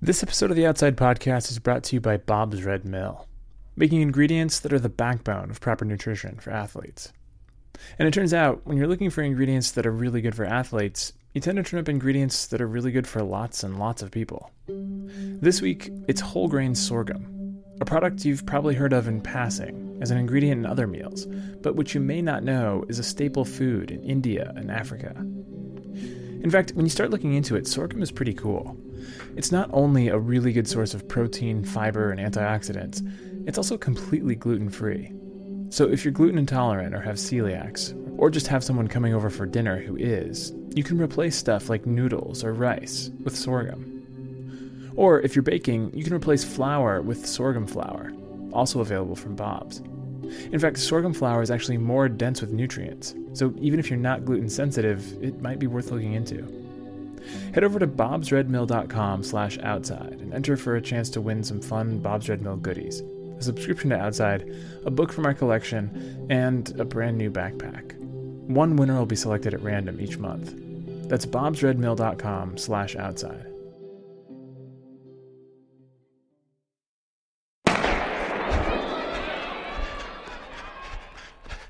This episode of the Outside Podcast is brought to you by Bob's Red Mill, making ingredients that are the backbone of proper nutrition for athletes. And it turns out, when you're looking for ingredients that are really good for athletes, you tend to turn up ingredients that are really good for lots and lots of people. This week, it's whole grain sorghum, a product you've probably heard of in passing as an ingredient in other meals, but which you may not know is a staple food in India and Africa. In fact, when you start looking into it, sorghum is pretty cool. It's not only a really good source of protein, fiber, and antioxidants, it's also completely gluten free. So if you're gluten intolerant or have celiacs, or just have someone coming over for dinner who is, you can replace stuff like noodles or rice with sorghum. Or if you're baking, you can replace flour with sorghum flour, also available from Bob's. In fact, sorghum flour is actually more dense with nutrients, so even if you're not gluten sensitive, it might be worth looking into. Head over to bobsredmill.com slash outside and enter for a chance to win some fun Bob's Red Mill goodies. A subscription to Outside, a book from our collection, and a brand new backpack. One winner will be selected at random each month. That's bobsredmill.com slash outside.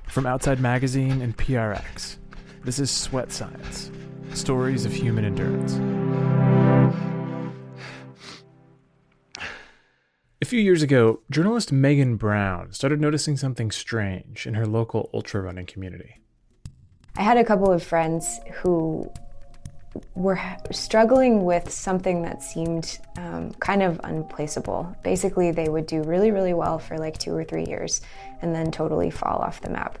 From Outside Magazine and PRX, this is Sweat Science Stories of Human Endurance. A few years ago, journalist Meaghen Brown started noticing something strange in her local ultra running community. I had a couple of friends who were struggling with something that seemed um, kind of unplaceable. Basically, they would do really, really well for like two or three years and then totally fall off the map.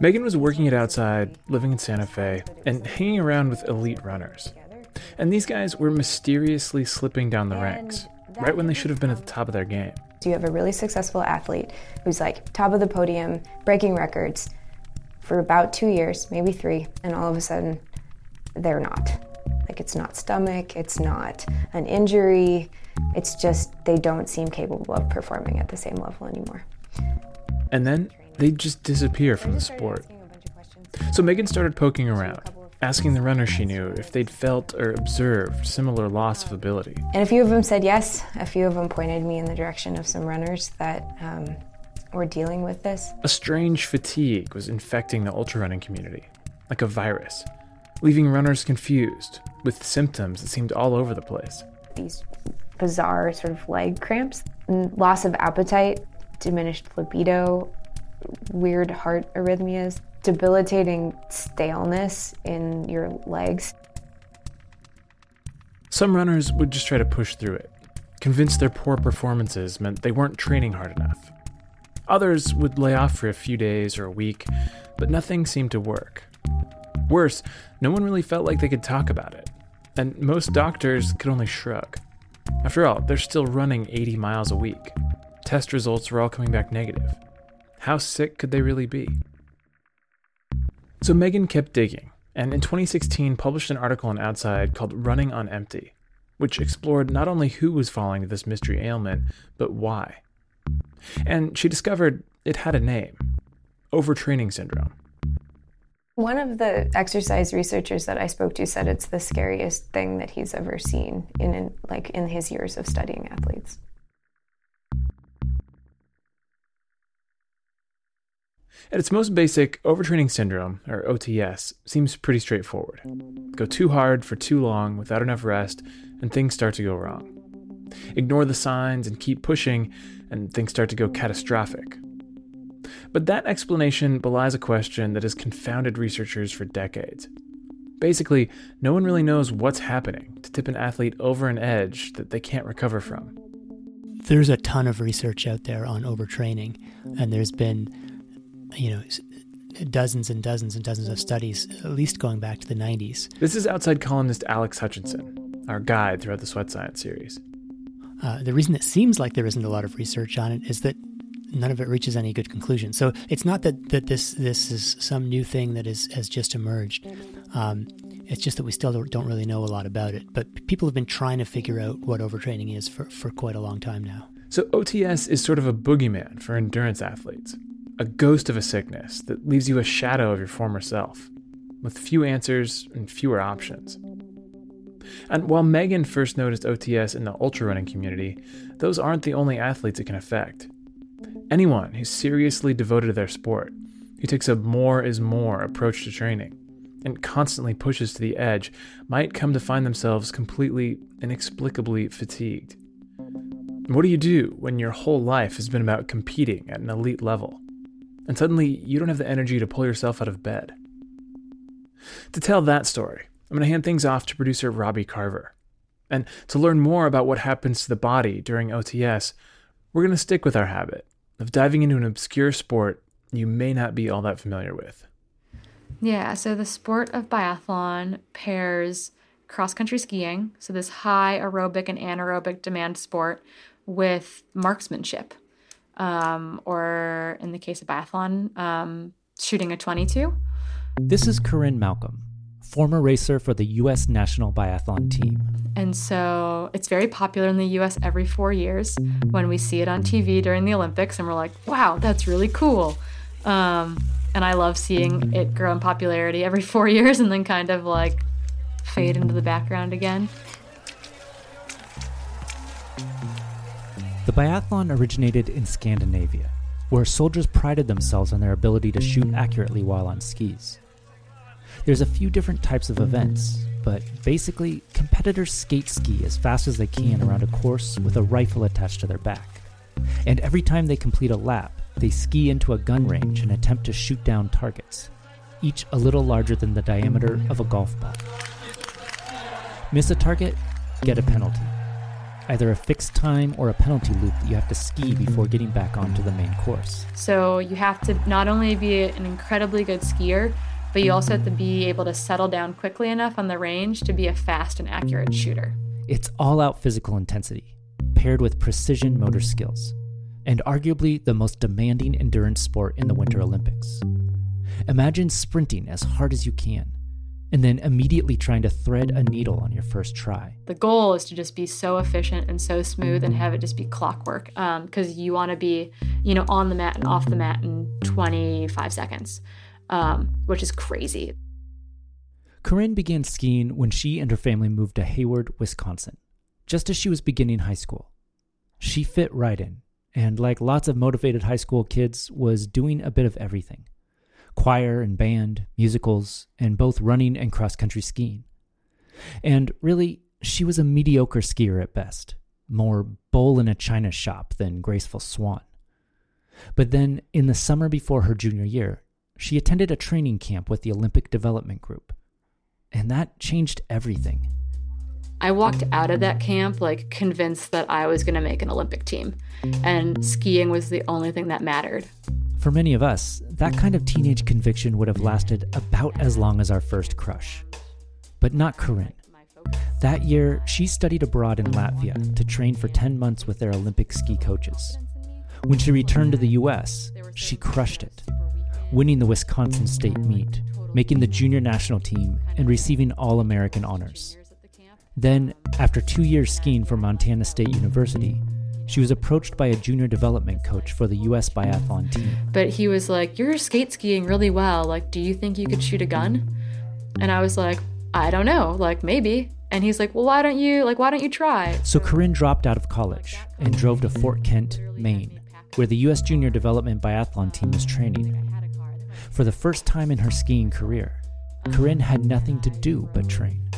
Meaghen was working it outside, living in Santa Fe, and hanging around with elite runners. And these guys were mysteriously slipping down the ranks, right when they should have been at the top of their game. So you have a really successful athlete who's like top of the podium, breaking records for about two years, maybe three, and all of a sudden they're not. Like it's not stomach, it's not an injury, it's just they don't seem capable of performing at the same level anymore. And then they'd just disappear from the sport. So Meaghen started poking around, asking the runners she knew if they'd felt or observed similar loss of ability. And a few of them said yes. A few of them pointed me in the direction of some runners that um, were dealing with this. A strange fatigue was infecting the ultra running community, like a virus, leaving runners confused with symptoms that seemed all over the place. These bizarre sort of leg cramps, loss of appetite, diminished libido, weird heart arrhythmias, debilitating staleness in your legs. Some runners would just try to push through it, convinced their poor performances meant they weren't training hard enough. Others would lay off for a few days or a week, but nothing seemed to work. Worse, no one really felt like they could talk about it, and most doctors could only shrug. After all, they're still running 80 miles a week. Test results were all coming back negative. How sick could they really be? So Meaghen kept digging, and in 2016 published an article on Outside called Running on Empty, which explored not only who was falling to this mystery ailment, but why. And she discovered it had a name overtraining syndrome. One of the exercise researchers that I spoke to said it's the scariest thing that he's ever seen in, in like in his years of studying athletes. At its most basic, overtraining syndrome, or OTS, seems pretty straightforward. Go too hard for too long without enough rest, and things start to go wrong. Ignore the signs and keep pushing, and things start to go catastrophic. But that explanation belies a question that has confounded researchers for decades. Basically, no one really knows what's happening to tip an athlete over an edge that they can't recover from. There's a ton of research out there on overtraining, and there's been you know, dozens and dozens and dozens of studies, at least going back to the 90s. This is outside columnist Alex Hutchinson, our guide throughout the Sweat Science series. Uh, the reason it seems like there isn't a lot of research on it is that none of it reaches any good conclusion. So it's not that, that this this is some new thing that is has just emerged. Um, it's just that we still don't, don't really know a lot about it. But people have been trying to figure out what overtraining is for, for quite a long time now. So OTS is sort of a boogeyman for endurance athletes a ghost of a sickness that leaves you a shadow of your former self, with few answers and fewer options. And while Meaghen first noticed OTS in the ultra running community, those aren't the only athletes it can affect. Anyone who's seriously devoted to their sport, who takes a more is more approach to training, and constantly pushes to the edge, might come to find themselves completely, inexplicably fatigued. What do you do when your whole life has been about competing at an elite level, and suddenly you don't have the energy to pull yourself out of bed? To tell that story, I'm going to hand things off to producer Robbie Carver. And to learn more about what happens to the body during OTS, we're going to stick with our habit of diving into an obscure sport you may not be all that familiar with. Yeah, so the sport of biathlon pairs cross country skiing, so this high aerobic and anaerobic demand sport, with marksmanship, um, or in the case of biathlon, um, shooting a 22. This is Corinne Malcolm, former racer for the U.S. national biathlon team. And so it's very popular in the US every four years when we see it on TV during the Olympics, and we're like, wow, that's really cool. Um, and I love seeing it grow in popularity every four years and then kind of like fade into the background again. The biathlon originated in Scandinavia, where soldiers prided themselves on their ability to shoot accurately while on skis. There's a few different types of events, but basically, competitors skate ski as fast as they can around a course with a rifle attached to their back. And every time they complete a lap, they ski into a gun range and attempt to shoot down targets, each a little larger than the diameter of a golf ball. Miss a target, get a penalty. Either a fixed time or a penalty loop that you have to ski mm-hmm. before getting back onto the main course. So you have to not only be an incredibly good skier, but you also have to be able to settle down quickly enough on the range to be a fast and accurate shooter. It's all out physical intensity, paired with precision motor skills and arguably the most demanding endurance sport in the Winter Olympics. Imagine sprinting as hard as you can, and then immediately trying to thread a needle on your first try. The goal is to just be so efficient and so smooth and have it just be clockwork because um, you want to be, you know, on the mat and off the mat in 25 seconds, um, which is crazy. Corinne began skiing when she and her family moved to Hayward, Wisconsin, just as she was beginning high school. She fit right in, and like lots of motivated high school kids, was doing a bit of everything choir and band, musicals, and both running and cross country skiing. And really, she was a mediocre skier at best, more bowl in a china shop than graceful swan. But then, in the summer before her junior year, she attended a training camp with the Olympic Development Group. And that changed everything. I walked out of that camp like convinced that I was going to make an Olympic team, and skiing was the only thing that mattered. For many of us, that kind of teenage conviction would have lasted about as long as our first crush. But not Corinne. That year, she studied abroad in Latvia to train for 10 months with their Olympic ski coaches. When she returned to the US, she crushed it, winning the Wisconsin State meet, making the junior national team, and receiving All American honors. Then, after two years skiing for Montana State University, she was approached by a junior development coach for the US biathlon team. But he was like, You're skate skiing really well. Like, do you think you could shoot a gun? And I was like, I don't know. Like, maybe. And he's like, Well, why don't you, like, why don't you try? So Corinne dropped out of college and drove to Fort Kent, Maine, where the US junior development biathlon team was training. For the first time in her skiing career, Corinne had nothing to do but train.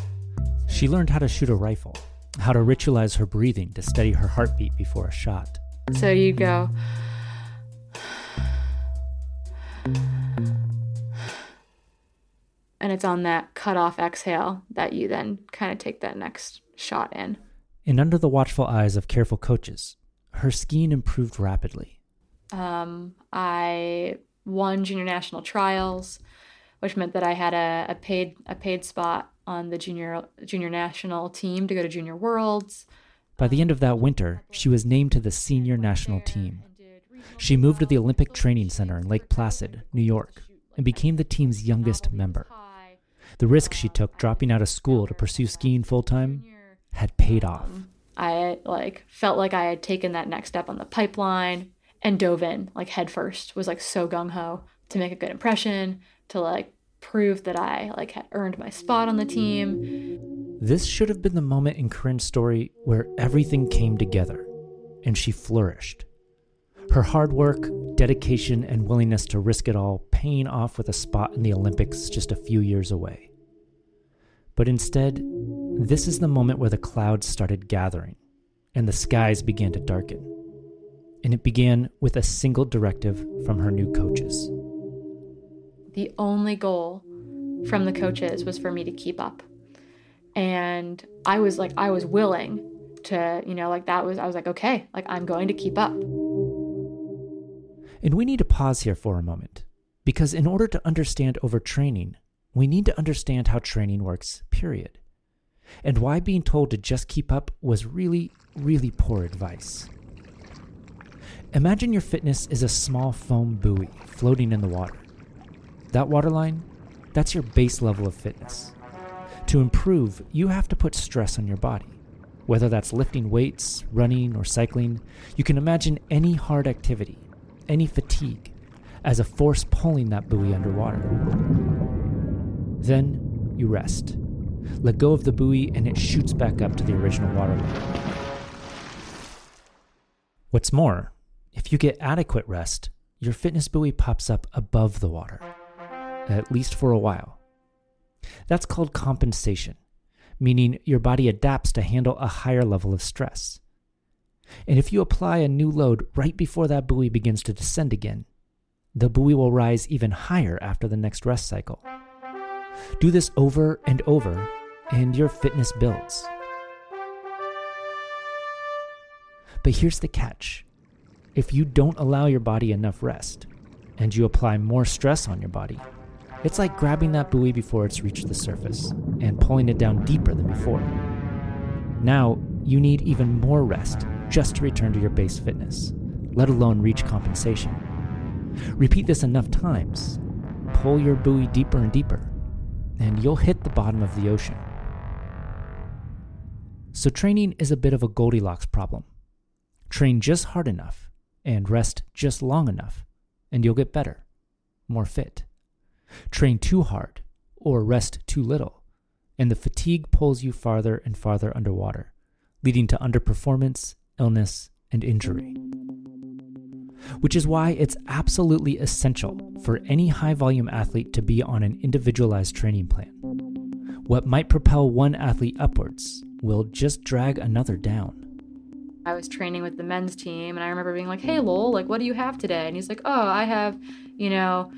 She learned how to shoot a rifle, how to ritualize her breathing to steady her heartbeat before a shot. So you go. And it's on that cut off exhale that you then kind of take that next shot in. And under the watchful eyes of careful coaches, her skiing improved rapidly. Um, I won junior national trials, which meant that I had a, a paid a paid spot on the junior junior national team to go to junior worlds. By the end of that winter, she was named to the senior national team. She moved to the Olympic Training Center in Lake Placid, New York, and became the team's youngest member. The risk she took dropping out of school to pursue skiing full time had paid off. Um, I like felt like I had taken that next step on the pipeline and dove in like head first. Was like so gung ho to make a good impression, to like proved that I like had earned my spot on the team. This should have been the moment in Corinne's story where everything came together and she flourished. Her hard work, dedication, and willingness to risk it all paying off with a spot in the Olympics just a few years away. But instead, this is the moment where the clouds started gathering and the skies began to darken. And it began with a single directive from her new coaches. The only goal from the coaches was for me to keep up. And I was like, I was willing to, you know, like that was, I was like, okay, like I'm going to keep up. And we need to pause here for a moment, because in order to understand overtraining, we need to understand how training works, period. And why being told to just keep up was really, really poor advice. Imagine your fitness is a small foam buoy floating in the water. That waterline, that's your base level of fitness. To improve, you have to put stress on your body. Whether that's lifting weights, running, or cycling, you can imagine any hard activity, any fatigue, as a force pulling that buoy underwater. Then you rest. Let go of the buoy and it shoots back up to the original waterline. What's more, if you get adequate rest, your fitness buoy pops up above the water, at least for a while. That's called compensation meaning your body adapts to handle a higher level of stress. And if you apply a new load right before that buoy begins to descend again, the buoy will rise even higher after the next rest cycle. Do this over and over, and your fitness builds. But here's the catch if you don't allow your body enough rest, and you apply more stress on your body, it's like grabbing that buoy before it's reached the surface and pulling it down deeper than before. Now, you need even more rest just to return to your base fitness, let alone reach compensation. Repeat this enough times, pull your buoy deeper and deeper, and you'll hit the bottom of the ocean. So, training is a bit of a Goldilocks problem. Train just hard enough and rest just long enough, and you'll get better, more fit. Train too hard or rest too little, and the fatigue pulls you farther and farther underwater, leading to underperformance, illness, and injury. Which is why it's absolutely essential for any high volume athlete to be on an individualized training plan. What might propel one athlete upwards will just drag another down. I was training with the men's team, and I remember being like, "Hey, Lowell, like, what do you have today?" And he's like, "Oh, I have, you know,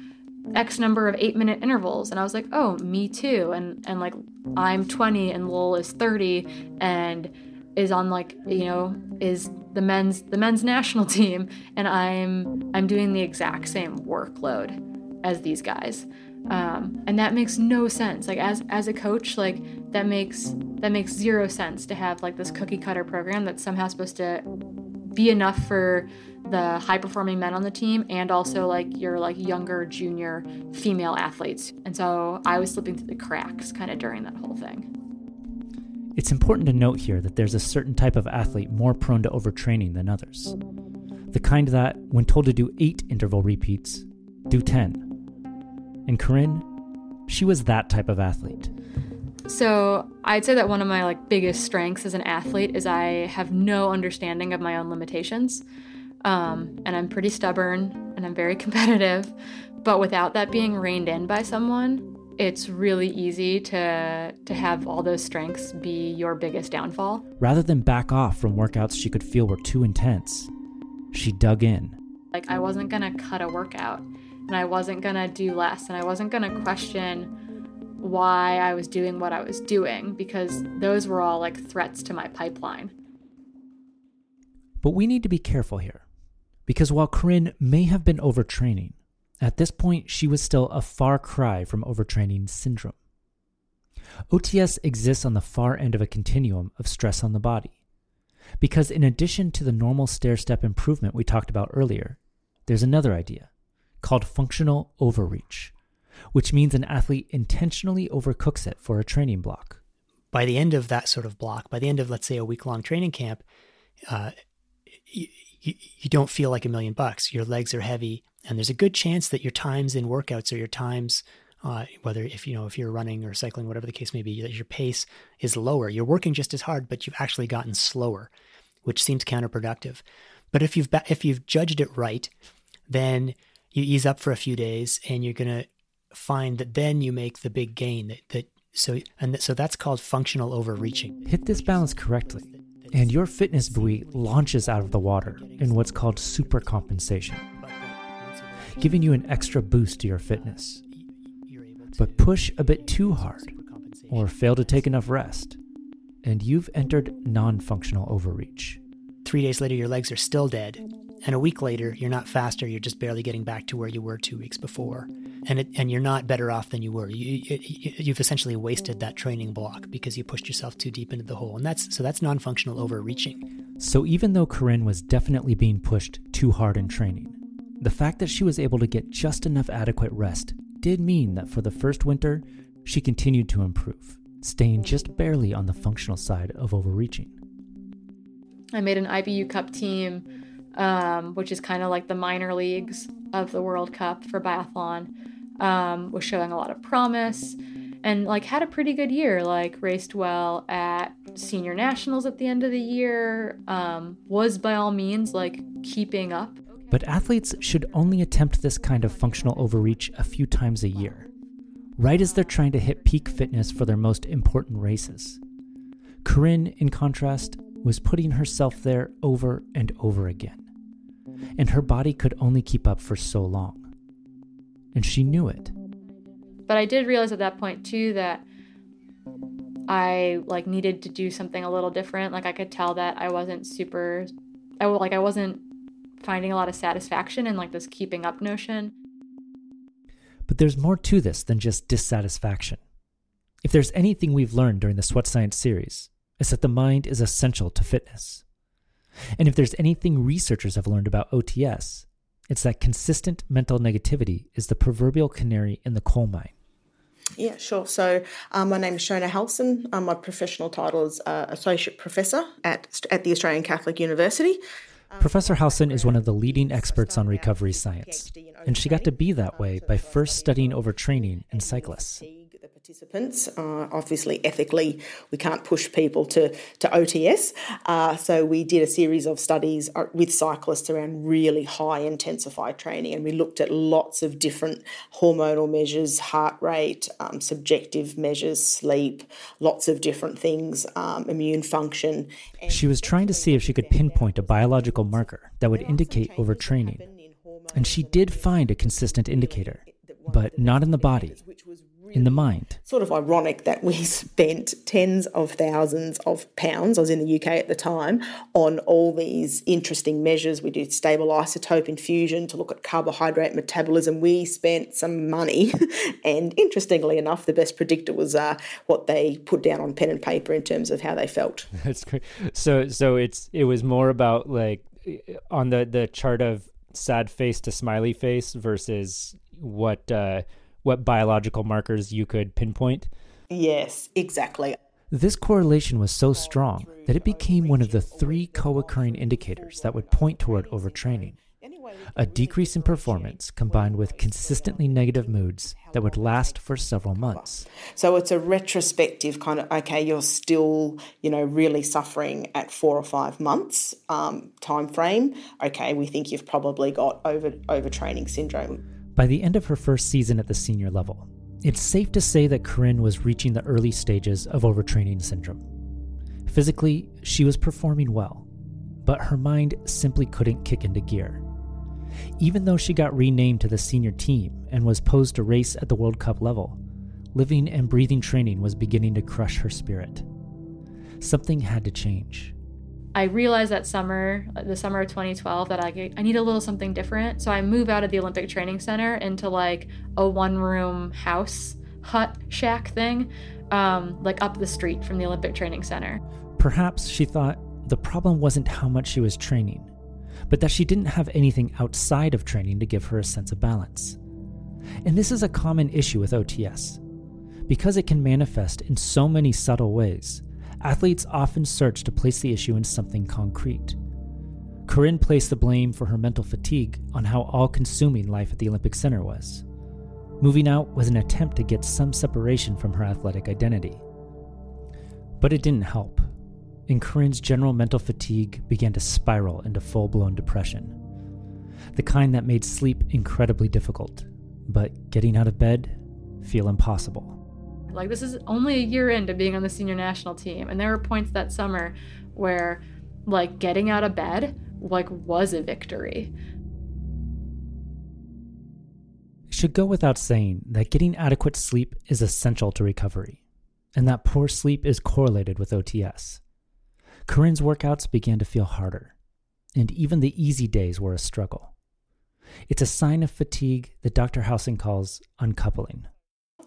X number of eight minute intervals. And I was like, oh, me too. And and like I'm 20 and Lowell is 30 and is on like, you know, is the men's the men's national team and I'm I'm doing the exact same workload as these guys. Um, and that makes no sense. Like as as a coach, like that makes that makes zero sense to have like this cookie cutter program that's somehow supposed to be enough for the high performing men on the team and also like your like younger junior female athletes. And so I was slipping through the cracks kind of during that whole thing. It's important to note here that there's a certain type of athlete more prone to overtraining than others. The kind that, when told to do eight interval repeats, do 10. And Corinne, she was that type of athlete. So I'd say that one of my like biggest strengths as an athlete is I have no understanding of my own limitations. Um, and I'm pretty stubborn and I'm very competitive. But without that being reined in by someone, it's really easy to to have all those strengths be your biggest downfall. Rather than back off from workouts she could feel were too intense, she dug in. Like I wasn't gonna cut a workout, and I wasn't gonna do less, and I wasn't gonna question why I was doing what I was doing because those were all like threats to my pipeline. But we need to be careful here because while Corinne may have been overtraining, at this point she was still a far cry from overtraining syndrome. OTS exists on the far end of a continuum of stress on the body. Because in addition to the normal stair step improvement we talked about earlier, there's another idea called functional overreach, which means an athlete intentionally overcooks it for a training block. By the end of that sort of block, by the end of, let's say, a week long training camp, uh, you, you don't feel like a million bucks. Your legs are heavy, and there's a good chance that your times in workouts or your times uh, whether if you know if you're running or cycling, whatever the case may be, that your pace is lower. You're working just as hard, but you've actually gotten slower, which seems counterproductive. But if you've if you've judged it right, then you ease up for a few days, and you're gonna find that then you make the big gain. That, that so and so that's called functional overreaching. Hit this balance correctly, and your fitness buoy launches out of the water in what's called supercompensation, giving you an extra boost to your fitness but push a bit too hard or fail to take enough rest, and you've entered non functional overreach. Three days later, your legs are still dead. And a week later, you're not faster, you're just barely getting back to where you were two weeks before. And, it, and you're not better off than you were. You, you, have essentially wasted that training block because you pushed yourself too deep into the hole. And that's so that's non functional overreaching. So even though Corinne was definitely being pushed too hard in training, the fact that she was able to get just enough adequate rest did mean that for the first winter, she continued to improve, staying just barely on the functional side of overreaching. I made an IBU Cup team, um, which is kind of like the minor leagues of the World Cup for biathlon. Um, was showing a lot of promise and like had a pretty good year like raced well at senior nationals at the end of the year um, was by all means like keeping up but athletes should only attempt this kind of functional overreach a few times a year, right as they're trying to hit peak fitness for their most important races. Corinne, in contrast, was putting herself there over and over again, and her body could only keep up for so long. And she knew it. But I did realize at that point too that I like needed to do something a little different. Like I could tell that I wasn't super I like I wasn't finding a lot of satisfaction in like this keeping up notion. But there's more to this than just dissatisfaction. If there's anything we've learned during the Sweat Science series, it's that the mind is essential to fitness. And if there's anything researchers have learned about OTS, it's that consistent mental negativity is the proverbial canary in the coal mine. Yeah, sure. So um, my name is Shona Halson. Um, my professional title is uh, Associate Professor at, at the Australian Catholic University. Professor Halson is one of the leading experts on recovery science, and she got to be that way by first studying overtraining in cyclists participants. Uh, obviously, ethically, we can't push people to, to OTS. Uh, so, we did a series of studies uh, with cyclists around really high intensified training, and we looked at lots of different hormonal measures, heart rate, um, subjective measures, sleep, lots of different things, um, immune function. She was trying to see if she could pinpoint a biological marker that would indicate overtraining. And she did find a consistent indicator, but not in the body in the mind. Sort of ironic that we spent tens of thousands of pounds, I was in the UK at the time, on all these interesting measures. We did stable isotope infusion to look at carbohydrate metabolism. We spent some money, and interestingly enough, the best predictor was uh, what they put down on pen and paper in terms of how they felt. That's great. So, so it's it was more about like on the the chart of sad face to smiley face versus what. Uh, what biological markers you could pinpoint? Yes, exactly. This correlation was so strong that it became one of the three co occurring indicators that would point toward overtraining. A decrease in performance combined with consistently negative moods that would last for several months. So it's a retrospective kind of okay, you're still you know really suffering at four or five months um, time frame. Okay, we think you've probably got over overtraining syndrome. By the end of her first season at the senior level, it's safe to say that Corinne was reaching the early stages of overtraining syndrome. Physically, she was performing well, but her mind simply couldn't kick into gear. Even though she got renamed to the senior team and was posed to race at the World Cup level, living and breathing training was beginning to crush her spirit. Something had to change. I realized that summer, the summer of 2012, that I, I need a little something different. So I move out of the Olympic Training Center into like a one room house, hut, shack thing, um, like up the street from the Olympic Training Center. Perhaps she thought the problem wasn't how much she was training, but that she didn't have anything outside of training to give her a sense of balance. And this is a common issue with OTS. Because it can manifest in so many subtle ways, athletes often search to place the issue in something concrete. Corinne placed the blame for her mental fatigue on how all consuming life at the Olympic Center was. Moving out was an attempt to get some separation from her athletic identity. But it didn't help, and Corinne's general mental fatigue began to spiral into full blown depression. The kind that made sleep incredibly difficult, but getting out of bed feel impossible. Like, this is only a year into being on the senior national team, and there were points that summer where, like, getting out of bed, like, was a victory. It should go without saying that getting adequate sleep is essential to recovery, and that poor sleep is correlated with OTS. Corinne's workouts began to feel harder, and even the easy days were a struggle. It's a sign of fatigue that Dr. Halson calls uncoupling.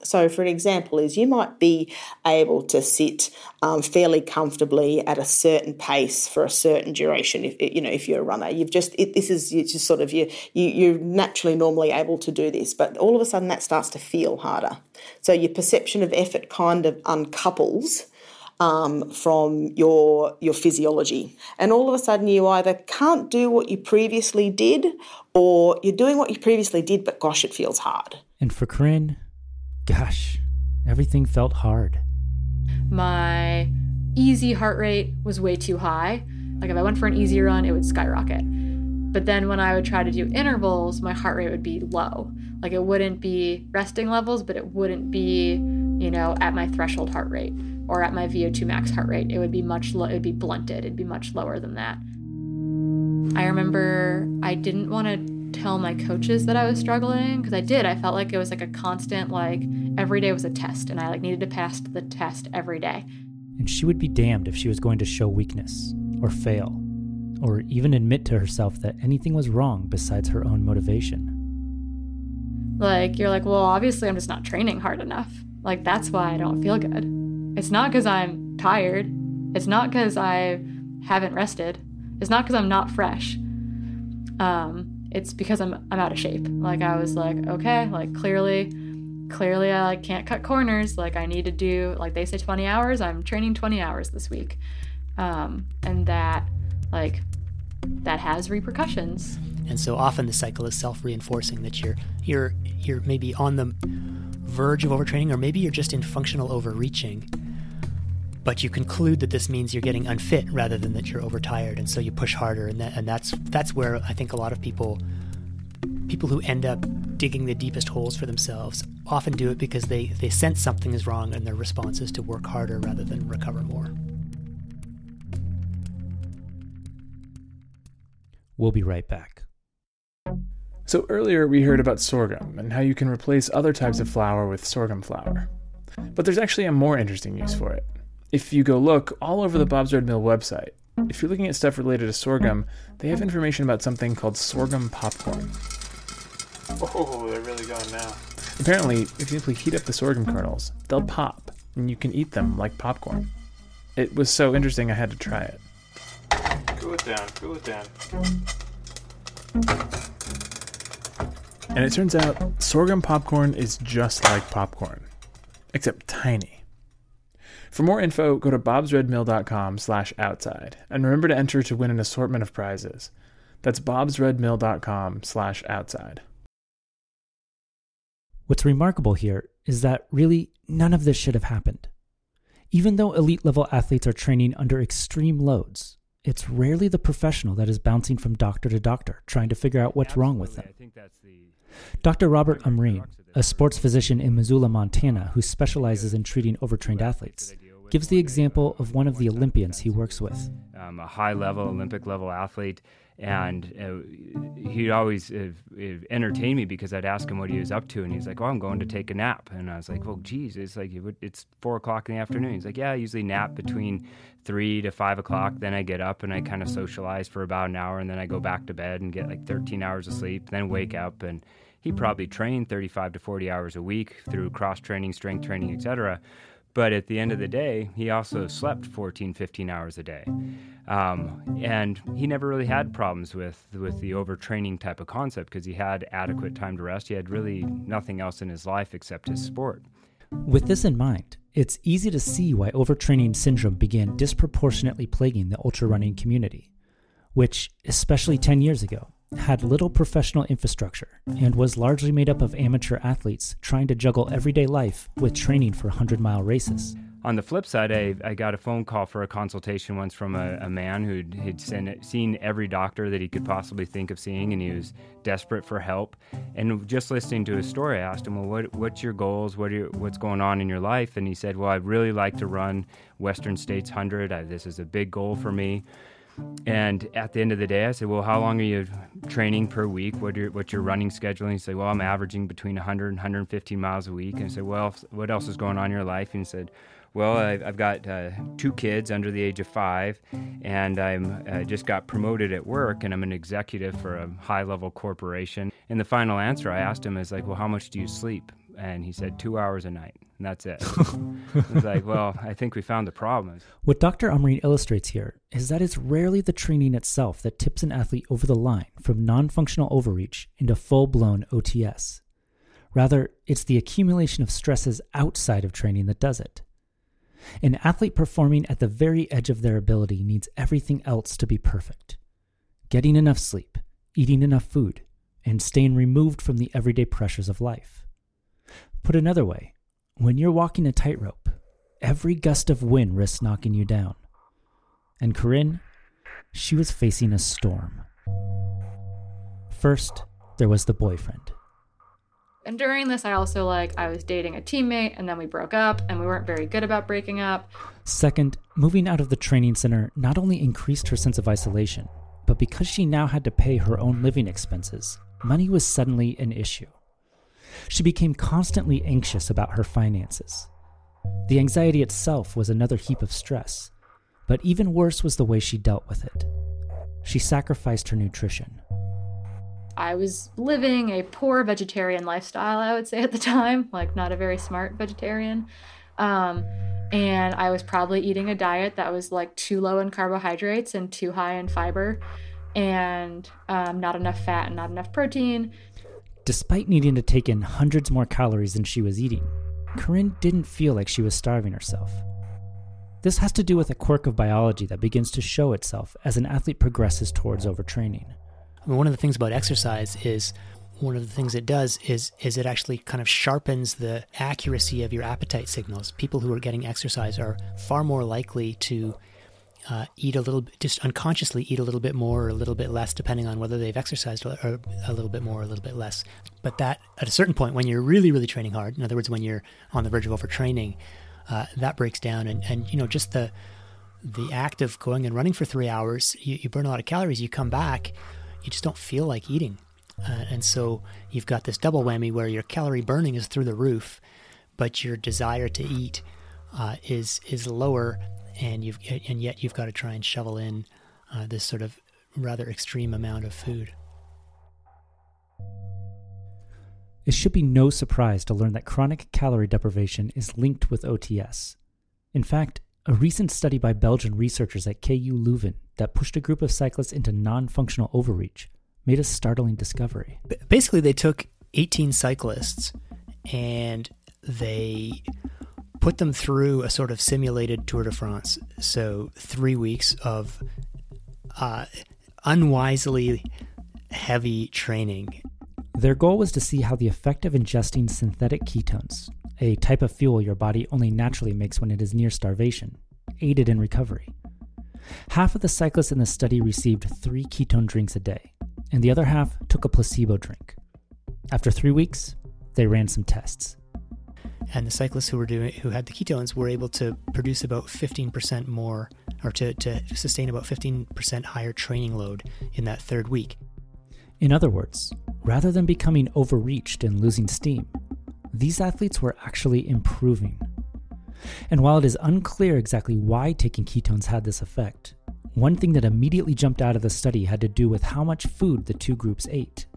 So, for an example, is you might be able to sit um, fairly comfortably at a certain pace for a certain duration. If you know, if you're a runner, you've just it, this is just sort of you, you you're naturally normally able to do this, but all of a sudden that starts to feel harder. So your perception of effort kind of uncouples um, from your your physiology, and all of a sudden you either can't do what you previously did, or you're doing what you previously did, but gosh, it feels hard. And for Corinne, gosh, everything felt hard. My easy heart rate was way too high. Like if I went for an easy run, it would skyrocket. But then when I would try to do intervals, my heart rate would be low. Like it wouldn't be resting levels, but it wouldn't be, you know, at my threshold heart rate or at my VO2 max heart rate. It would be much low, it'd be blunted. It'd be much lower than that. I remember I didn't want to tell my coaches that I was struggling because I did. I felt like it was like a constant like every day was a test and I like needed to pass the test every day. And she would be damned if she was going to show weakness or fail or even admit to herself that anything was wrong besides her own motivation. Like you're like, well, obviously I'm just not training hard enough. Like that's why I don't feel good. It's not because I'm tired. It's not because I haven't rested. It's not because I'm not fresh. Um, it's because I'm I'm out of shape. Like I was like, okay, like clearly, clearly I like, can't cut corners. Like I need to do like they say 20 hours. I'm training 20 hours this week, um, and that like that has repercussions. And so often the cycle is self-reinforcing that you're you're you're maybe on the verge of overtraining or maybe you're just in functional overreaching but you conclude that this means you're getting unfit rather than that you're overtired and so you push harder and that and that's that's where I think a lot of people people who end up digging the deepest holes for themselves often do it because they they sense something is wrong and their response is to work harder rather than recover more. We'll be right back. So earlier we heard about sorghum and how you can replace other types of flour with sorghum flour. But there's actually a more interesting use for it. If you go look all over the Bob's Red Mill website, if you're looking at stuff related to sorghum, they have information about something called sorghum popcorn. Oh, they're really going now. Apparently, if you simply heat up the sorghum kernels, they'll pop, and you can eat them like popcorn. It was so interesting I had to try it. Cool it down, cool it down. And it turns out sorghum popcorn is just like popcorn, except tiny. For more info, go to bobsredmill.com slash outside, and remember to enter to win an assortment of prizes. That's bobsredmill.com slash outside. What's remarkable here is that really none of this should have happened. Even though elite level athletes are training under extreme loads, it's rarely the professional that is bouncing from doctor to doctor trying to figure out what's wrong with them. Dr. Robert Umreen, a sports physician in Missoula, Montana, who specializes in treating overtrained athletes, gives the example of one of the Olympians he works with. Um, a high level, Olympic level athlete. And uh, he'd always uh, entertain me because I'd ask him what he was up to, and he's like, "Oh, I'm going to take a nap." And I was like, "Well, geez, it's like it's four o'clock in the afternoon." He's like, "Yeah, I usually nap between three to five o'clock. Then I get up and I kind of socialize for about an hour, and then I go back to bed and get like 13 hours of sleep. Then wake up and." He probably trained 35 to 40 hours a week through cross training, strength training, etc. But at the end of the day, he also slept 14, 15 hours a day. Um, and he never really had problems with, with the overtraining type of concept because he had adequate time to rest. He had really nothing else in his life except his sport. With this in mind, it's easy to see why overtraining syndrome began disproportionately plaguing the ultra running community, which, especially 10 years ago, had little professional infrastructure and was largely made up of amateur athletes trying to juggle everyday life with training for 100 mile races. On the flip side, I, I got a phone call for a consultation once from a, a man who had seen, every doctor that he could possibly think of seeing, and he was desperate for help. And just listening to his story, I asked him, "Well, what, what's your goals? What you, what's going on in your life?" And he said, "Well, I'd really like to run Western States 100. I, this is a big goal for me." And at the end of the day, I said, "Well, how long are you training per week? What your what's your running schedule?" And he said, "Well, I'm averaging between 100 and 115 miles a week." And I said, "Well, what else is going on in your life?" And he said, "Well, I've got uh, two kids under the age of five, and I'm uh, just got promoted at work, and I'm an executive for a high-level corporation." And the final answer I asked him is like, "Well, how much do you sleep?" And he said, two hours a night and that's it. it's like, well, I think we found the problem. What Dr. Umreen illustrates here is that it's rarely the training itself that tips an athlete over the line from non functional overreach into full blown OTS. Rather, it's the accumulation of stresses outside of training that does it. An athlete performing at the very edge of their ability needs everything else to be perfect getting enough sleep, eating enough food, and staying removed from the everyday pressures of life. Put another way, when you're walking a tightrope, every gust of wind risks knocking you down. And Corinne, she was facing a storm. First, there was the boyfriend. And during this, I also like, I was dating a teammate and then we broke up and we weren't very good about breaking up. Second, moving out of the training center not only increased her sense of isolation, but because she now had to pay her own living expenses, money was suddenly an issue. She became constantly anxious about her finances. The anxiety itself was another heap of stress, but even worse was the way she dealt with it. She sacrificed her nutrition. I was living a poor vegetarian lifestyle, I would say at the time, like not a very smart vegetarian. Um, and I was probably eating a diet that was like too low in carbohydrates and too high in fiber, and um, not enough fat and not enough protein. Despite needing to take in hundreds more calories than she was eating, Corinne didn't feel like she was starving herself. This has to do with a quirk of biology that begins to show itself as an athlete progresses towards overtraining. I mean, one of the things about exercise is one of the things it does is is it actually kind of sharpens the accuracy of your appetite signals. People who are getting exercise are far more likely to uh, eat a little, bit just unconsciously eat a little bit more or a little bit less, depending on whether they've exercised a little bit more or a little bit less. But that, at a certain point, when you're really, really training hard, in other words, when you're on the verge of overtraining, uh, that breaks down. And, and, you know, just the, the act of going and running for three hours, you, you burn a lot of calories. You come back, you just don't feel like eating. Uh, and so you've got this double whammy where your calorie burning is through the roof, but your desire to eat uh, is is lower and you've and yet you've got to try and shovel in uh, this sort of rather extreme amount of food. It should be no surprise to learn that chronic calorie deprivation is linked with OTS. In fact, a recent study by Belgian researchers at KU Leuven that pushed a group of cyclists into non functional overreach made a startling discovery. Basically, they took 18 cyclists and they put them through a sort of simulated Tour de France. So, three weeks of uh, unwisely heavy training. Their goal was to see how the effect of ingesting synthetic ketones, a type of fuel your body only naturally makes when it is near starvation, aided in recovery. Half of the cyclists in the study received three ketone drinks a day, and the other half took a placebo drink. After three weeks, they ran some tests and the cyclists who were doing who had the ketones were able to produce about 15% more or to, to sustain about 15% higher training load in that third week. In other words rather than becoming overreached and losing steam these athletes were actually improving. And while it is unclear exactly why taking ketones had this effect one thing that immediately jumped out of the study had to do with how much food the two groups ate.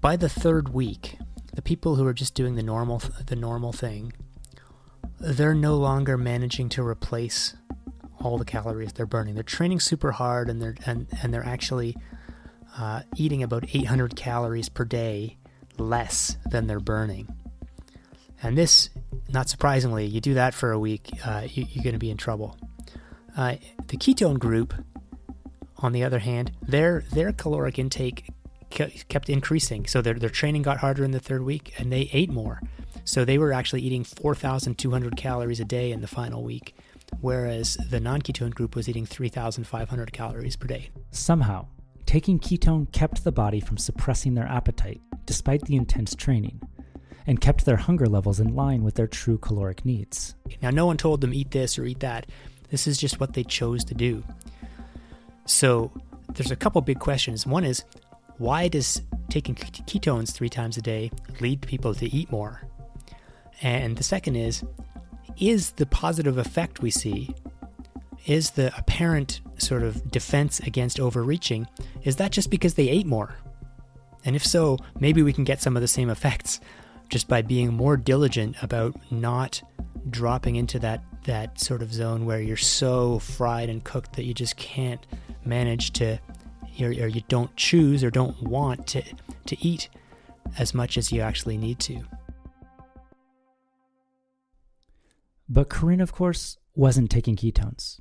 By the third week the people who are just doing the normal the normal thing they're no longer managing to replace all the calories they're burning. They're training super hard and they're and, and they're actually uh, eating about 800 calories per day less than they're burning. And this not surprisingly you do that for a week uh, you, are going to be in trouble. Uh, the ketone group on the other hand, their their caloric intake kept increasing. So their their training got harder in the third week, and they ate more. So they were actually eating 4,200 calories a day in the final week, whereas the non ketone group was eating 3,500 calories per day. Somehow, taking ketone kept the body from suppressing their appetite despite the intense training and kept their hunger levels in line with their true caloric needs. Now, no one told them eat this or eat that. This is just what they chose to do. So, there's a couple big questions. One is, why does taking ketones three times a day lead people to eat more? And the second is, is the positive effect we see, is the apparent sort of defense against overreaching, is that just because they ate more? And if so, maybe we can get some of the same effects just by being more diligent about not dropping into that that sort of zone where you're so fried and cooked that you just can't manage to or, or you don't choose or don't want to to eat as much as you actually need to. But Corinne, of course, wasn't taking ketones.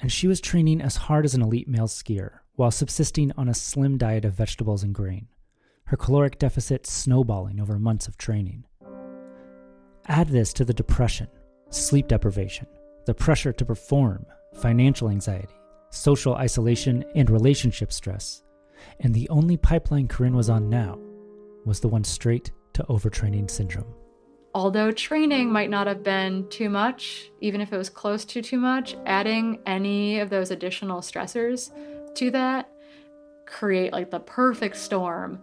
And she was training as hard as an elite male skier while subsisting on a slim diet of vegetables and grain her caloric deficit snowballing over months of training. Add this to the depression, sleep deprivation, the pressure to perform, financial anxiety, social isolation, and relationship stress, and the only pipeline Corinne was on now was the one straight to overtraining syndrome. Although training might not have been too much, even if it was close to too much, adding any of those additional stressors to that create like the perfect storm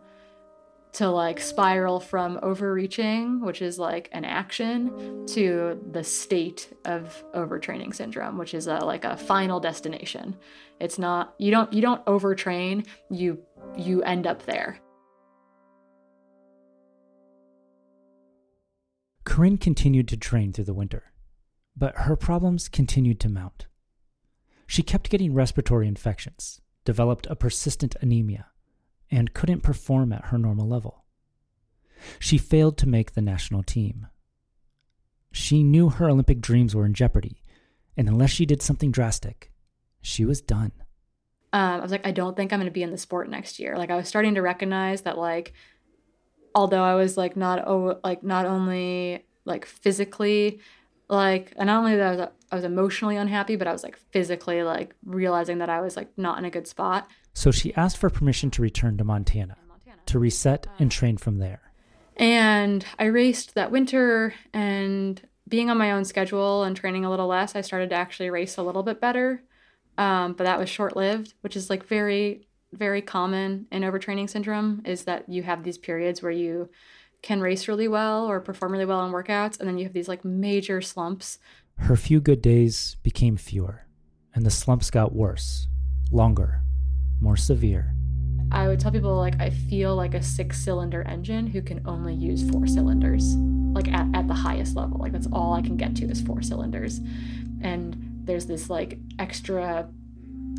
to like spiral from overreaching, which is like an action, to the state of overtraining syndrome, which is a, like a final destination. It's not you don't you don't overtrain, you you end up there. Corinne continued to train through the winter, but her problems continued to mount. She kept getting respiratory infections, developed a persistent anemia, and couldn't perform at her normal level. She failed to make the national team. She knew her Olympic dreams were in jeopardy, and unless she did something drastic, she was done. Um, I was like, I don't think I'm going to be in the sport next year. Like, I was starting to recognize that, like, although I was like not oh, like not only like physically like and not only that I was, I was emotionally unhappy but i was like physically like realizing that i was like not in a good spot so she asked for permission to return to Montana, to reset and train from there. And I raced that winter and being on my own schedule and training a little less, I started to actually race a little bit better. Um, but that was short lived, which is like very, very common in overtraining syndrome is that you have these periods where you can race really well or perform really well in workouts, and then you have these like major slumps. Her few good days became fewer, and the slumps got worse, longer, more severe. I would tell people like I feel like a six cylinder engine who can only use four cylinders, like at, at the highest level. Like that's all I can get to is four cylinders. And there's this like extra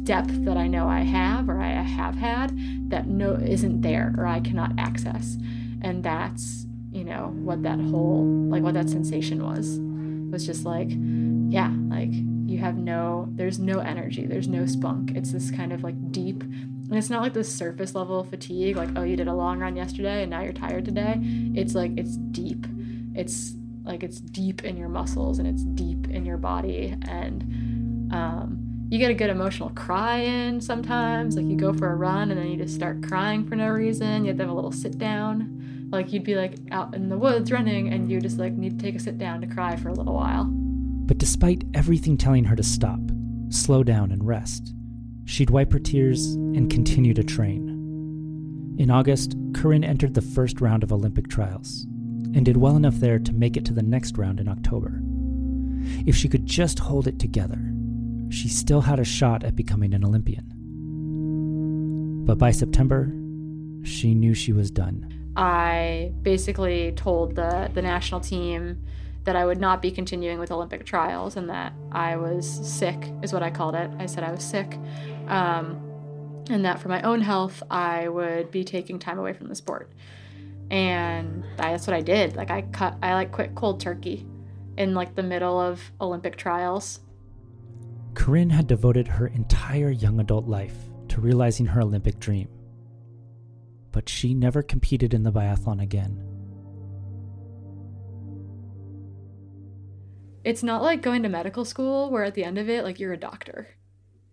depth that I know I have or I have had that no isn't there or I cannot access. And that's, you know, what that whole like what that sensation was. It was just like, yeah, like you have no there's no energy there's no spunk. It's this kind of like deep and it's not like this surface level fatigue like oh you did a long run yesterday and now you're tired today. It's like it's deep. It's like it's deep in your muscles and it's deep in your body. And um, you get a good emotional cry in sometimes. Like you go for a run and then you just start crying for no reason. You have to have a little sit down like you'd be like out in the woods running and you just like need to take a sit down to cry for a little while but despite everything telling her to stop, slow down, and rest, she'd wipe her tears and continue to train. In August, Corinne entered the first round of Olympic trials and did well enough there to make it to the next round in October. If she could just hold it together, she still had a shot at becoming an Olympian. But by September, she knew she was done. I basically told the, the national team that I would not be continuing with Olympic trials and that I was sick, is what I called it. I said I was sick. Um, and that for my own health, I would be taking time away from the sport. And that's what I did. Like I cut, I like quit cold turkey in like the middle of Olympic trials. Corinne had devoted her entire young adult life to realizing her Olympic dream. But she never competed in the biathlon again. It's not like going to medical school where at the end of it, like you're a doctor.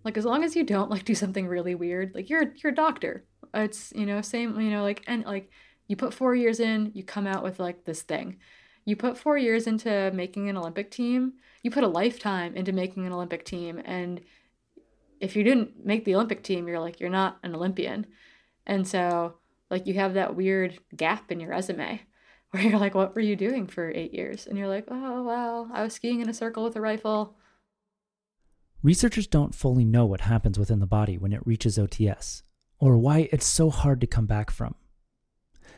Like as long as you don't like do something really weird, like you're you're a doctor. It's you know same you know like and like you put four years in, you come out with like this thing. You put four years into making an Olympic team. You put a lifetime into making an Olympic team, and if you didn't make the Olympic team, you're like you're not an Olympian, and so like you have that weird gap in your resume where you're like, what were you doing for eight years? And you're like, oh well, I was skiing in a circle with a rifle. Researchers don't fully know what happens within the body when it reaches OTS, or why it's so hard to come back from.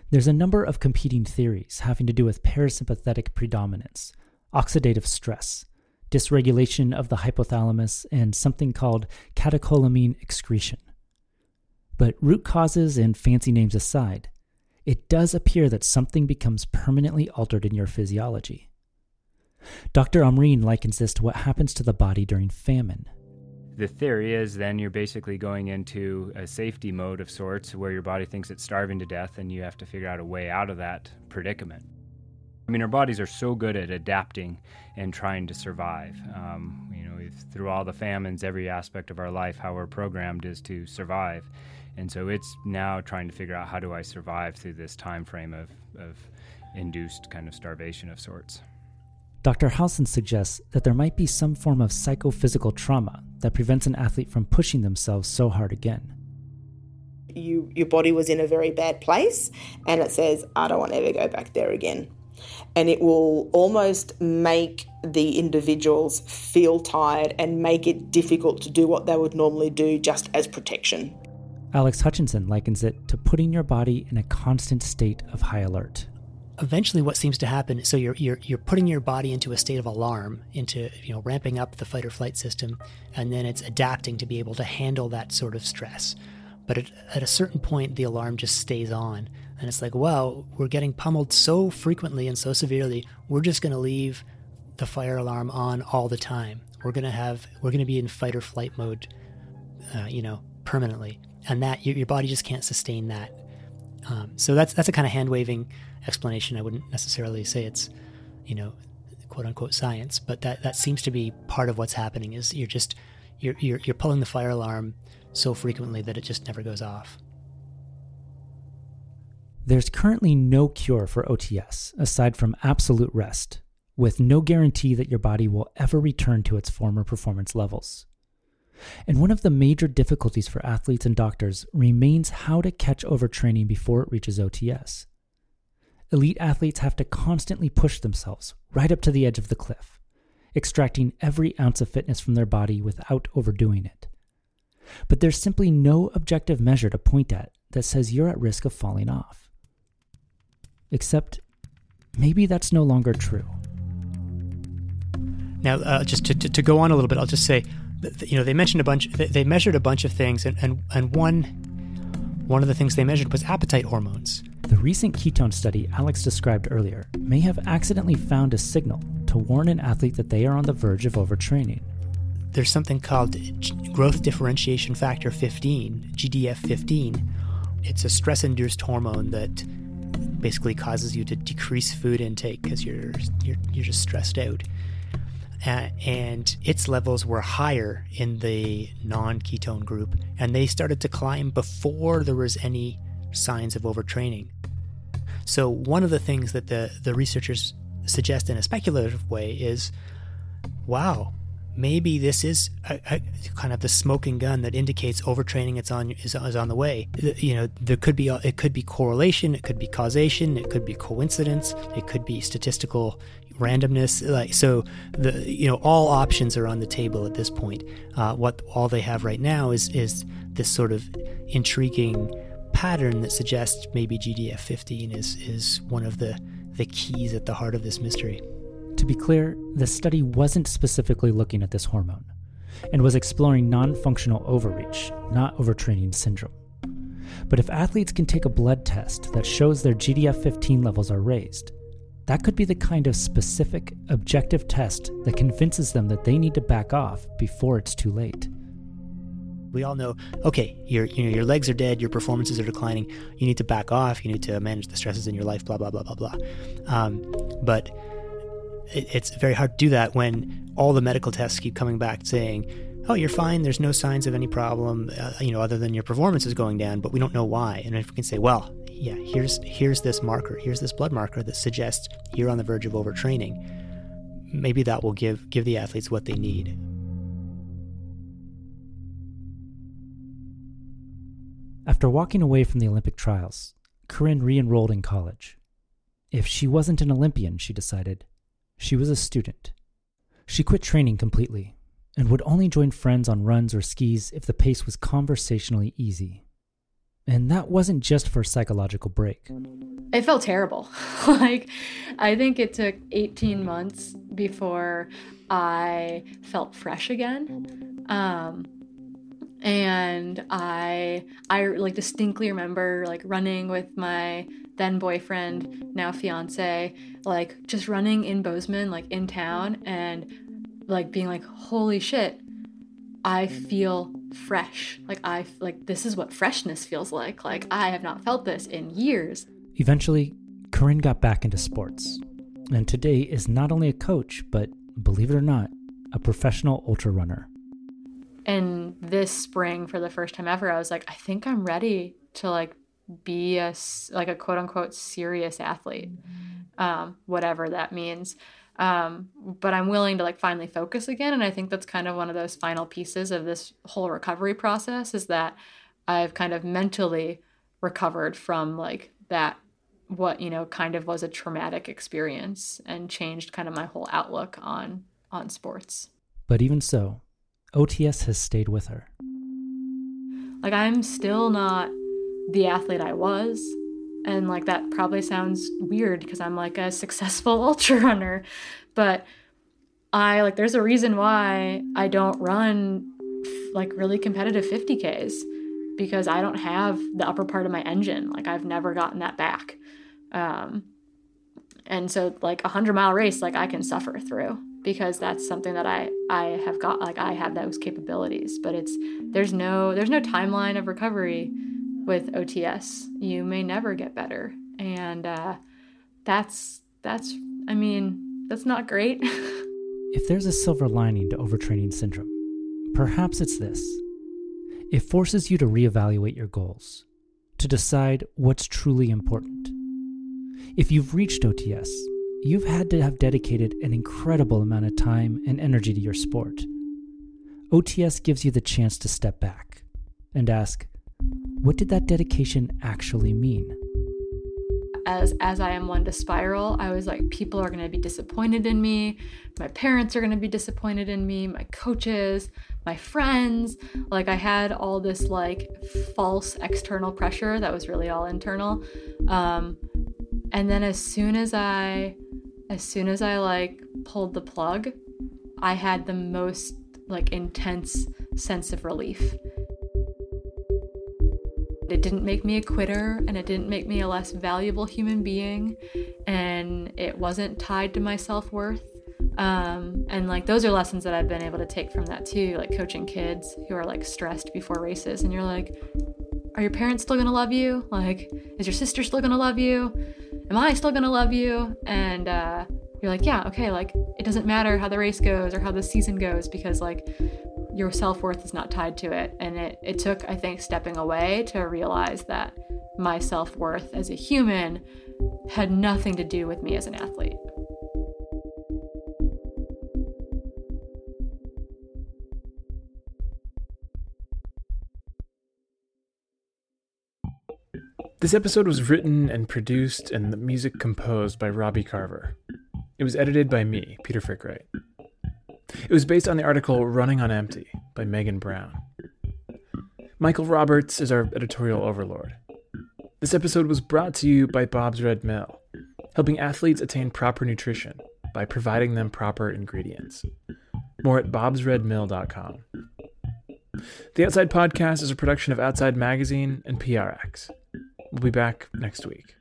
There's a number of competing theories having to do with parasympathetic predominance, oxidative stress, dysregulation of the hypothalamus, and something called catecholamine excretion. But root causes and fancy names aside, it does appear that something becomes permanently altered in your physiology. Dr. Omreen likens this to what happens to the body during famine. The theory is then you're basically going into a safety mode of sorts where your body thinks it's starving to death and you have to figure out a way out of that predicament. I mean, our bodies are so good at adapting and trying to survive. Um, you know, through all the famines, every aspect of our life, how we're programmed is to survive. And so it's now trying to figure out how do I survive through this time frame of, of induced kind of starvation of sorts. Dr. Halson suggests that there might be some form of psychophysical trauma that prevents an athlete from pushing themselves so hard again. You, your body was in a very bad place, and it says, I don't want to ever go back there again. And it will almost make the individuals feel tired and make it difficult to do what they would normally do just as protection. Alex Hutchinson likens it to putting your body in a constant state of high alert. Eventually what seems to happen so you're, you're you're putting your body into a state of alarm into you know ramping up the fight or flight system and then it's adapting to be able to handle that sort of stress. But at, at a certain point the alarm just stays on and it's like well we're getting pummeled so frequently and so severely we're just going to leave the fire alarm on all the time we're going to have we're going to be in fight or flight mode uh, you know permanently and that your, your body just can't sustain that um, so that's that's a kind of hand waving explanation. I wouldn't necessarily say it's, you know, quote unquote science, but that, that seems to be part of what's happening is you're just you're, you're you're pulling the fire alarm so frequently that it just never goes off. There's currently no cure for OTS aside from absolute rest, with no guarantee that your body will ever return to its former performance levels. And one of the major difficulties for athletes and doctors remains how to catch overtraining before it reaches OTS elite athletes have to constantly push themselves right up to the edge of the cliff, extracting every ounce of fitness from their body without overdoing it. But there's simply no objective measure to point at that says you're at risk of falling off. Except maybe that's no longer true. Now, uh, just to, to, to, go on a little bit, I'll just say, you know, they mentioned a bunch, they, they measured a bunch of things, and, and, and one, one of the things they measured was appetite hormones. The recent ketone study Alex described earlier may have accidentally found a signal to warn an athlete that they are on the verge of overtraining. There's something called growth differentiation factor 15, GDF 15. It's a stress induced hormone that basically causes you to decrease food intake because you're, you're, you're just stressed out. Uh, and its levels were higher in the non ketone group, and they started to climb before there was any signs of overtraining. So, one of the things that the, the researchers suggest in a speculative way is wow, maybe this is a, a, kind of the smoking gun that indicates overtraining it's on is, is on the way. You know there could be it could be correlation it could be causation it could be coincidence it could be statistical randomness. Like so the you know all options are on the table at this point. Uh, what all they have right now is is this sort of intriguing pattern that suggests maybe GDF 15 is, is one of the, the keys at the heart of this mystery. To be clear, the study wasn't specifically looking at this hormone and was exploring non functional overreach, not overtraining syndrome. But if athletes can take a blood test that shows their GDF 15 levels are raised, that could be the kind of specific, objective test that convinces them that they need to back off before it's too late. we all know, okay, your you know your legs are dead, your performances are declining. You need to back off. You need to manage the stresses in your life. Blah blah blah blah blah. Um, but it's very hard to do that when all the medical tests keep coming back saying, "Oh, you're fine. There's no signs of any problem, uh, you know, other than your performance is going down, but we don't know why." And if we can say, "Well, yeah, here's here's this marker, here's this blood marker that suggests you're on the verge of overtraining," maybe that will give give the athletes what they need. After walking away from the Olympic trials, Corinne re enrolled in college. If she wasn't an Olympian, she decided, she was a student. She quit training completely and would only join friends on runs or skis if the pace was conversationally easy. And that wasn't just for a psychological break. It felt terrible. like, I think it took 18 months before I felt fresh again. Um, and I, I like distinctly remember like running with my then boyfriend, now fiance, like just running in Bozeman, like in town, and like being like, holy shit, I feel fresh. Like I like this is what freshness feels like. Like I have not felt this in years. Eventually, Corinne got back into sports, and today is not only a coach, but believe it or not, a professional ultra runner. And this spring, for the first time ever, I was like, I think I'm ready to like be a like a quote unquote serious athlete, um, whatever that means. Um, but I'm willing to like finally focus again, and I think that's kind of one of those final pieces of this whole recovery process is that I've kind of mentally recovered from like that what you know kind of was a traumatic experience and changed kind of my whole outlook on on sports. But even so, OTS has stayed with her. Like I'm still not the athlete I was. And like that probably sounds weird because I'm like a successful ultra runner, but I like there's a reason why I don't run like really competitive 50Ks because I don't have the upper part of my engine. Like I've never gotten that back. Um, and so like a hundred mile race, like I can suffer through because that's something that I, I have got, like I have those capabilities, but it's, there's no, there's no timeline of recovery with OTS. You may never get better. And uh, that's, that's, I mean, that's not great. if there's a silver lining to overtraining syndrome, perhaps it's this it forces you to reevaluate your goals, to decide what's truly important. If you've reached OTS, you've had to have dedicated an incredible amount of time and energy to your sport. OTS gives you the chance to step back and ask, what did that dedication actually mean? As as I am one to spiral, I was like, people are gonna be disappointed in me, my parents are gonna be disappointed in me, my coaches, my friends. Like I had all this like false external pressure that was really all internal. Um, and then as soon as I as soon as I like pulled the plug, I had the most like intense sense of relief. It didn't make me a quitter and it didn't make me a less valuable human being and it wasn't tied to my self-worth. Um, and like those are lessons that I've been able to take from that too, like coaching kids who are like stressed before races and you're like, are your parents still gonna love you? Like, is your sister still gonna love you? Am I still gonna love you? And uh, you're like, yeah, okay, like it doesn't matter how the race goes or how the season goes because like your self worth is not tied to it. And it, it took, I think, stepping away to realize that my self worth as a human had nothing to do with me as an athlete. This episode was written and produced and the music composed by Robbie Carver. It was edited by me, Peter Frick-Wright. It was based on the article Running on Empty by Meaghen Brown. Michael Roberts is our editorial overlord. This episode was brought to you by Bob's Red Mill, helping athletes attain proper nutrition by providing them proper ingredients. More at bobsredmill.com. The Outside Podcast is a production of Outside Magazine and PRX. We'll be back next week.